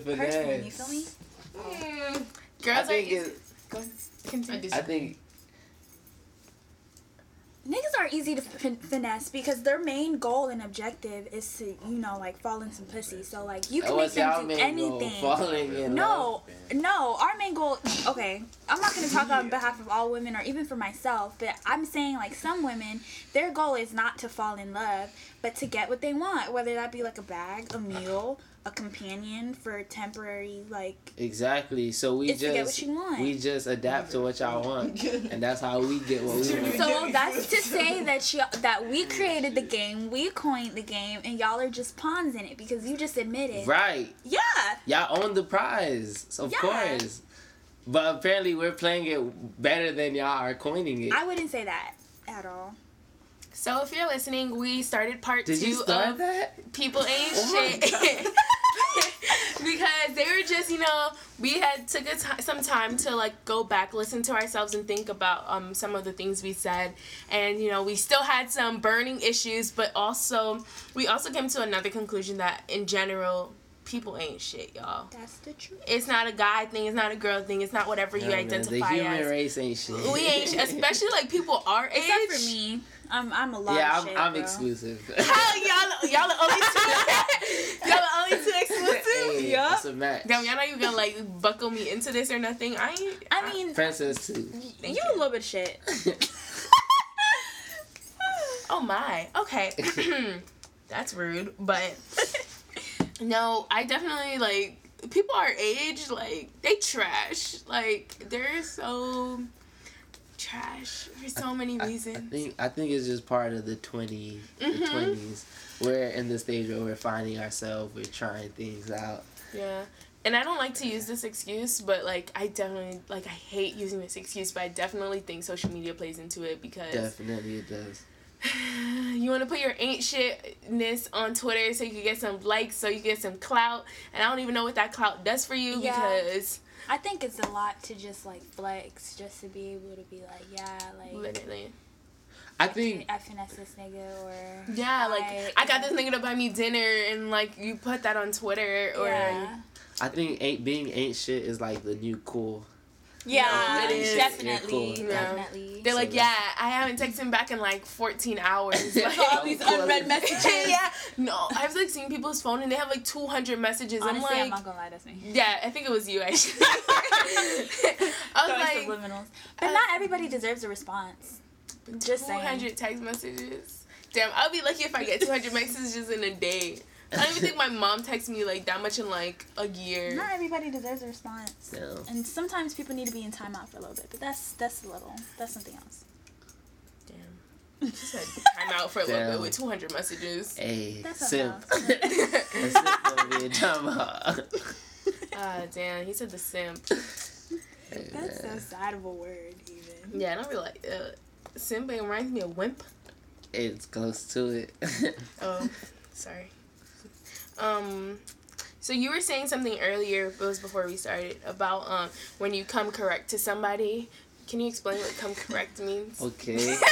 Easy to person. You feel me? Mm, I girls are easy. Go. Continue. I think Niggas are easy to fin- finesse because their main goal and objective is to, you know, like fall in some pussy. So like you can make what's them do main goal? anything. Falling in No, love. no. Our main goal. Okay, I'm not gonna talk on behalf of all women or even for myself, but I'm saying like some women, their goal is not to fall in love, but to get what they want, whether that be like a bag, a meal, a companion for temporary like. Exactly. So we It's get just what you want. we just adapt to what y'all want, and that's how we get what we want. So that's to say that you that we created the game, we coined the game, and y'all are just pawns in it because you just admitted. Right. Yeah. Y'all own the prize, of Yeah. course. But apparently, we're playing it better than y'all are coining it. I wouldn't say that at all. So if you're listening, we started part Did two you start of that? people ain't Oh shit. because they were just, you know, we had took a ti- some time to like go back, listen to ourselves, and think about um some of the things we said, and you know we still had some burning issues, but also we also came to another conclusion that in general people ain't shit, y'all. That's the truth. It's not a guy thing. It's not a girl thing. It's not whatever you Yeah, man, identify the human as. race ain't shit. We ain't, sh- especially like people our age. Except for me, I'm I'm a lot Yeah, of I'm, shit. I'm bro. exclusive. Hell, y'all, y'all the only two. y'all the only exclusive. Hey, Yup. That's a match. Damn, y'all not even gonna like buckle me into this or nothing. I ain't. I mean, Princess too. Thank you a little bit shit. Oh my. Okay. That's rude, but no, I definitely like people our age. Like they trash. Like they're so trash for so many I reasons. think I think it's just part of the 20 the Mhm. 20s. We're in the stage where we're finding ourselves, we're trying things out. Yeah. And I don't like to use this excuse, but like I definitely like I hate using this excuse, but I definitely think social media plays into it because Definitely it does. you want to put your ain't shitness on Twitter so you can get some likes, so you get some clout, and I don't even know what that clout does for you Yeah. because I think it's a lot to just like flex, just to be able to be like, yeah, like literally, I think I finesse this nigga or yeah, like I- I got this nigga to buy me dinner, and like you put that on Twitter or yeah, I think ain't being ain't shit is like the new cool. Yeah, it is. definitely, cool. definitely. they're like, yeah, I haven't texted him back in like 14 hours. Like, all these unread messages. yeah, no, I've like seen people's phone and they have like 200 messages. Honestly, I'm like, I'm like, not gonna lie, that's me. yeah, I think it was you actually. I was like, subliminals. But not uh, everybody deserves a response. Just saying. 200 text messages. Damn, I'll be lucky if I get 200 messages in a day. I don't even think my mom texts me like that much in like a year. Not everybody deserves a response. Yeah. And sometimes people need to be in timeout for a little bit, but that's that's a little. That's something else. Damn. Just had time out for a little bit with 200 messages. Hey, That's simp. something That's simp over here talking. Ah, damn. He said the simp. Hey, That's so man. sad of a word, even. Yeah, I don't really like uh, simp. It reminds me of wimp. It's close to it. Oh, sorry. Um, so you were saying something earlier. It was before we started about um when you come correct to somebody. Can you explain what come correct means? okay.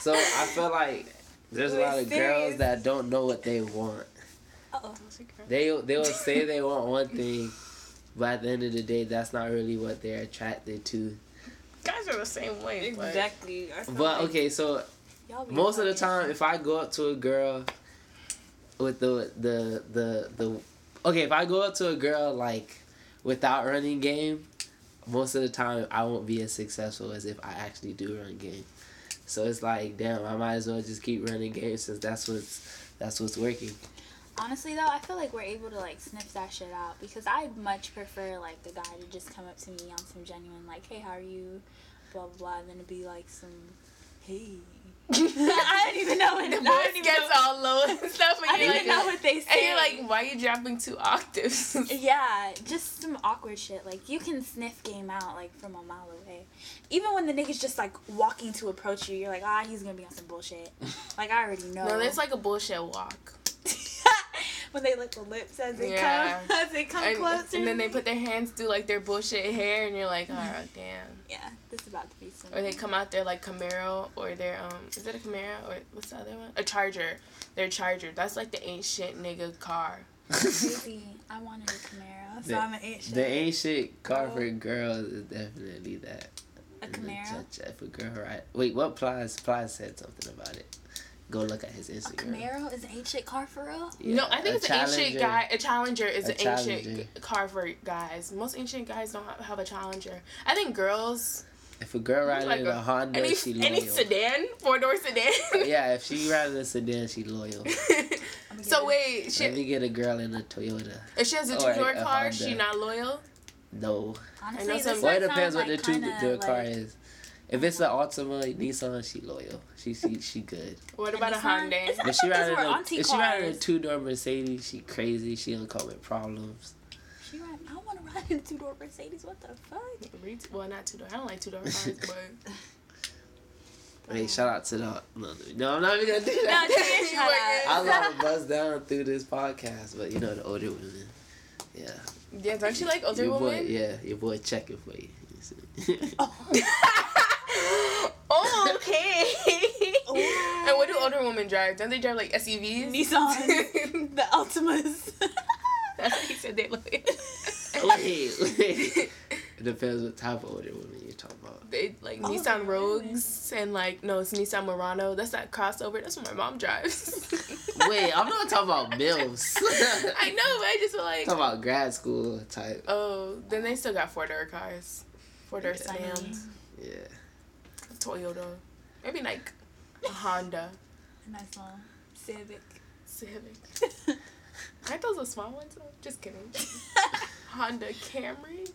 So I feel like there's a lot of serious? girls that don't know what they want. Uh oh. They they'll say they want one thing, but at the end of the day, that's not really what they're attracted to. Guys are the same way. Exactly. I feel But okay, so most of the time, if I go up to a girl with the the the the okay, if I go up to a girl like without running game, most of the time I won't be as successful as if I actually do run game. So it's like, damn, I might as well just keep running game since that's what's that's what's working. Honestly though, I feel like we're able to like sniff that shit out because I'd much prefer like the guy to just come up to me on some genuine like, hey, how are you, blah blah blah, than to be like some, hey. I don't even know what The I voice gets know- all low and stuff, I and don't you're even like, know what they say. and you're like, why are you dropping two octaves? Yeah, just some awkward shit. Like you can sniff game out like from a mile away. Even when the nigga's just like walking to approach you, you're like, ah, he's gonna be on some bullshit. like I already know. no, that's like a bullshit walk. When they lick the lips as they Yeah. come as they come And, closer. and then they put their hands through like their bullshit hair, and you're like, oh damn. Yeah, this is about to be some. Or they come out there like Camaro, or their um, is it a Camaro or what's the other one? A Charger. Their Charger. That's like the ain't shit nigga car. Crazy. I wanted a Camaro, so The- I'm an eight shit. The ancient car for girls is definitely that. A Camaro. touch If a girl right. Wait, what Plies? Plies said something about it. Go look at his A Instagram. Camaro is an ancient car for real. Yeah, no, I think a it's an ancient guy. A challenger is A an ancient Challenger. g- car for guys. Most ancient guys don't have, have a challenger. I think girls. If a girl rides Like a- a Honda, Any she loyal. any sedan, four door sedan. yeah, if she rides a sedan, she loyal. So get wait, Let she, me get a girl in a Toyota. if she has a Or two door car, Honda. she not loyal. No. Honestly, know this some- Well, it one depends what the like two kinda door car is. If it's an Altima Nissan, she loyal. She she she good. What about a this Hyundai? it's- If she thought riding a, if she riding a two door Mercedes, she crazy. She don't come with problems. She ride, I want to ride in a two door Mercedes. What the fuck? Well, not two door. I don't like two door cars, but Hey, shout out to the no, no I'm not even gonna do No, that. just I love to buzz down through this podcast, but you know the older women. Yeah. yeah, don't you like older your women? boy, yeah, your boy checking for you. oh, okay. and what do older women drive? Don't they drive like SUVs? Nissan, the Altimas. That's what he said they look. wait, wait. It depends what type of older women you're talking about. They like Oh, Nissan really? Rogues and like no, it's Nissan Murano. That's that crossover. That's what my mom drives. Wait, I'm not talking about mills. I know, but I just feel like talking about grad school type. oh, then they still got four door cars, four door Funny. sedans, Yeah. Toyota, maybe like a Honda nice one. Civic. Civic. Aren't those the small ones? though? Just kidding. Honda Camry.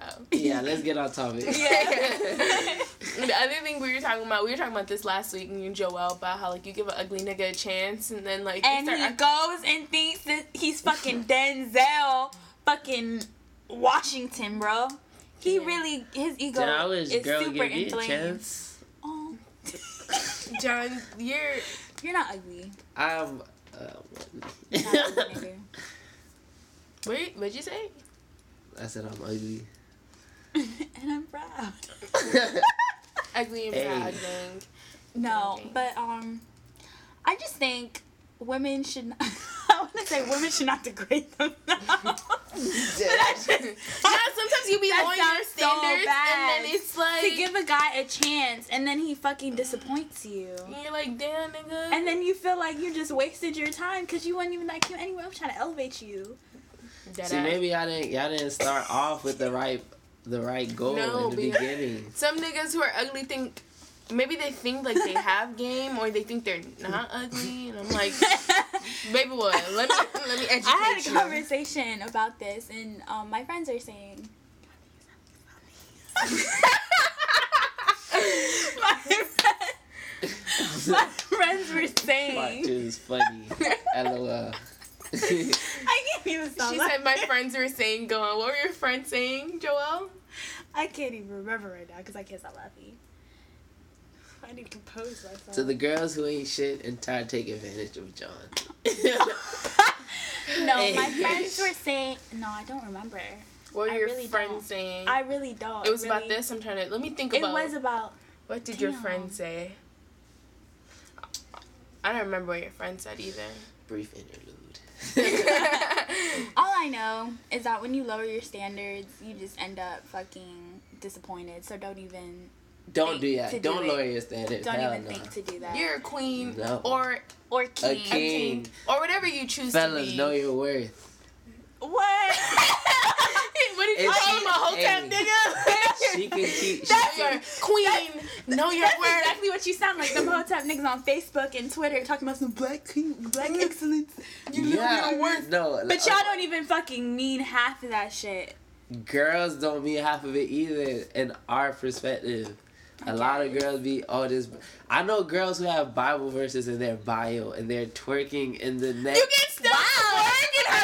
Oh. Yeah, let's get on topic. Yeah. the other thing we were talking about, we were talking about this last week, me and Joel, about how like you give an ugly nigga a chance, and then like And start he act- goes and thinks that he's fucking Denzel, fucking Washington, bro. He Yeah. really his ego Then I wish is girl super give me a inflamed. chance. Oh, John, you're you're not ugly. I'm. Uh, not ugly, wait, what'd you say? I said I'm ugly. and I'm proud. Ugly and Hey. proud gang. No, Okay. but um, I just think women should. Not, I want to say women should not degrade themselves. but I just, yeah, sometimes you be That lowering your sounds so standards, bad. and then it's like to give a guy a chance, and then he fucking disappoints you. and you're like, damn, nigga. And then you feel like you just wasted your time because you weren't even that cute anyway. I'm trying to elevate you. Dead See, ass. maybe y'all didn't y'all didn't start off with the right the right goal No, in the beginning. some niggas who are ugly think maybe they think like they have game or they think they're not ugly, and I'm like, baby, what? Let me let me educate I had a you. conversation about this, and um, my friends are saying. my, friend, my friends were Fuck, saying. this is funny. LOL. I can't even stop. She said my friends were saying, "Go on." What were your friends saying, Joelle? I can't even remember right now because I can't stop laughing. I need to compose myself. to the girls who ain't shit and try to take advantage of John. no, my friends were saying. No, I don't remember. What were I your really friends don't. saying? I really don't. it was about this. I'm trying to let me think about. It was about. what did your friend say? I don't remember what your friend said either. Brief interlude. All I know is that when you lower your standards, you just end up fucking disappointed. So don't even Don't do that. do Don't it. lower your standards. don't Hell even no. think to do that. You're a queen, No. or or king. A king. king. or whatever you choose Fellas, to be. know your worth. What? what did you If call him a hotep nigga? She can keep. She your queen. Know your That's exactly what you sound like. The Hotep niggas on Facebook and Twitter talking about some black black mm. excellence. You know yeah, your worth. no. But y'all don't even fucking mean half of that shit. girls don't mean half of it either in our perspective. A lot of girls be all this. I know girls who have Bible verses in their bio and they're twerking in the neck. You can still Wow.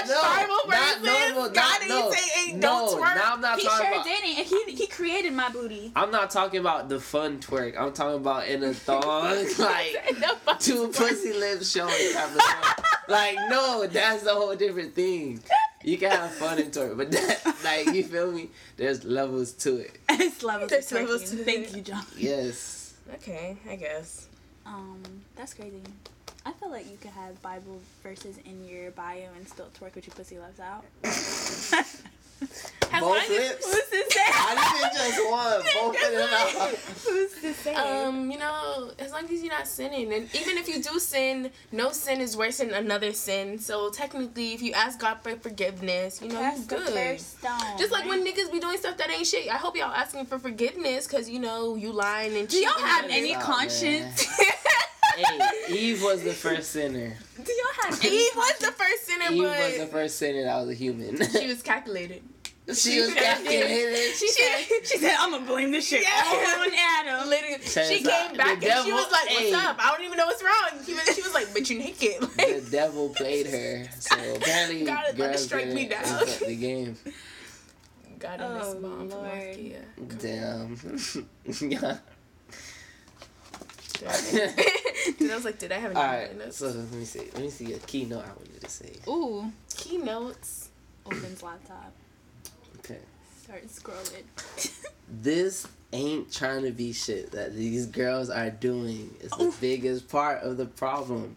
Twerk and No, Bible not verses. normal, God not- didn't no, say ain't no, don't twerk. now I'm not He talking sure about. didn't. And he he created my booty. I'm not talking about the fun twerk. I'm talking about in a thong, like No two twerk. pussy lips showing type of. Like no, that's a whole different thing. You can have fun in twerk, but that, like you feel me? There's levels to it. it's levels. There's of levels twerking. to Thank it. you, John. Yes. Okay, I guess. Um, that's crazy. I feel like you could have Bible verses in your bio and still twerk with your pussy left out. As long Both as- lips. Who's to say? I didn't just one. Both of them out. Who's to say? Um, you know, as long as you're not sinning, and even if you do sin, no sin is worse than another sin. So technically, if you ask God for forgiveness, you know, Cast you the good. first stone. Just like when niggas be doing stuff that ain't shit. I hope y'all asking for forgiveness because you know you lying and cheating. Do cheating. y'all have any Stop, conscience? Hey, Eve was the first sinner. Do y'all have any Eve was the first sinner, Eve but was the first sinner that was a human. she was calculated. she was calculated. She said, She said, "I'm gonna blame this shit Yeah. all on Adam." literally, Turns she out came back the and she was like, "What's hey. up? I don't even know what's wrong." He was, she was like, "But you naked." the devil played her. So apparently, God is about to girls strike me down. accept the game. Got in this Oh, bomb from Lord. Damn. yeah. Dude, I was like, did I have any All right. notes? So let me see. Let me see a keynote I wanted to say. Ooh, Keynotes. opens laptop. Okay. Start scrolling. This ain't trying to be shit that these girls are doing. Is the Oof. biggest part of the problem.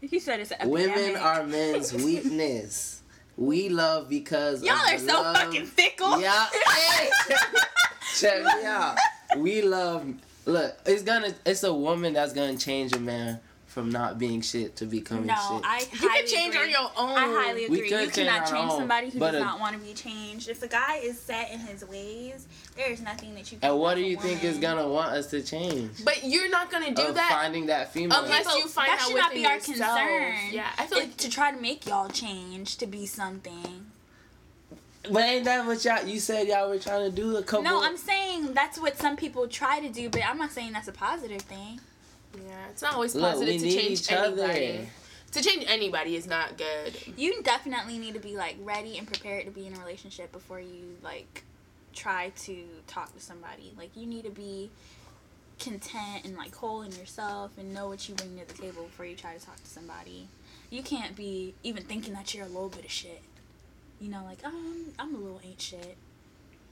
he said it's an Women are men's weakness. We love because Y'all of are so love. fucking fickle. Yeah. Hey, check me out. We love. Look, it's gonna. It's a woman that's gonna change a man from not being shit to becoming No, shit. I You can change agree. on your own. I highly agree. could You change cannot our change own, somebody who does a- not want to be changed. If a guy is set in his ways, there is nothing that you can and what do do you for think is gonna want us to change? But you're not gonna do of that finding that female. unless but you find that out should not be our yourself. concern. Yeah, I feel It- like to try to make y'all change to be something. But ain't that what y'all? You said y'all were trying to do a couple. No, I'm saying that's what some people try to do, but I'm not saying that's a positive thing. yeah, it's not always positive we to change each anybody. other. To change anybody is not good. You definitely need to be like ready and prepared to be in a relationship before you like try to talk to somebody. Like you need to be content and like whole in yourself and know what you bring to the table before you try to talk to somebody. You can't be even thinking that you're a little bit of shit. You know, like um, I'm a little ain't shit.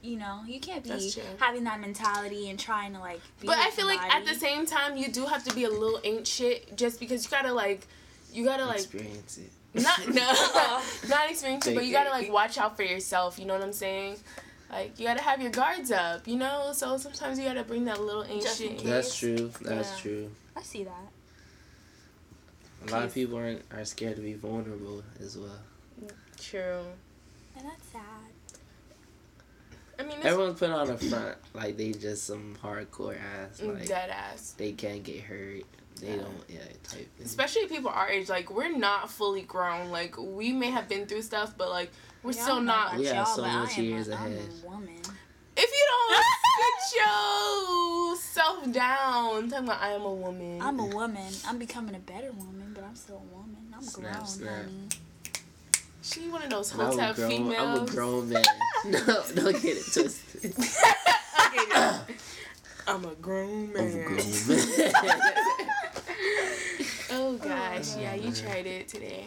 You know, you can't be having that mentality and trying to like. Be But I feel like at the same time, you do have to be a little ain't shit just because you gotta like, you gotta like experience it. not no not experience it, but you gotta like watch out for yourself. You know what I'm saying? Like you gotta have your guards up. You know, so sometimes you gotta bring that little ain't Just in shit. case. That's true. That's Yeah. true. I see that. A lot of people are are scared to be vulnerable as well. True. And that's sad. I mean, it's Everyone's putting on a front like they just some hardcore ass. Mm, like dead ass. they can't get hurt. They Yeah. don't. Yeah, type. thing. Especially people our age, like we're not fully grown. Like we may have been through stuff, but like we're Yeah, still don't not. about We have y'all, so but I much am years a, I'm ahead. a woman. If you don't sit yourself down, talking about I am a woman. I'm a woman. I'm becoming a better woman, but I'm still a woman. I'm Snap, grown, snap. honey. She one of those And I'm hotel grown. females. I'm a grown man. no, don't get it twisted. I'm a grown I'm a grown man. Oh gosh, oh, yeah, you tried it today.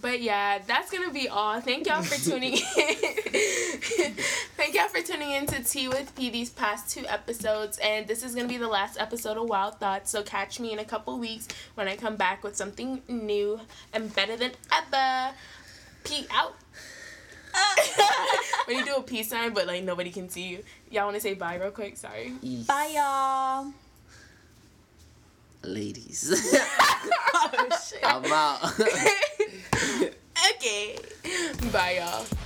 But yeah, that's gonna be all. Thank y'all for tuning in. Thank y'all for tuning in to Tea with P these past two episodes, and this is gonna be the last episode of Wild Thoughts. So catch me in a couple weeks when I come back with something new and better than ever. Pee out. when you do a peace sign, but like nobody can see you. Y'all want to say bye real quick? Sorry. Bye, y'all. Ladies, oh, shit. I'm out. Bye, y'all.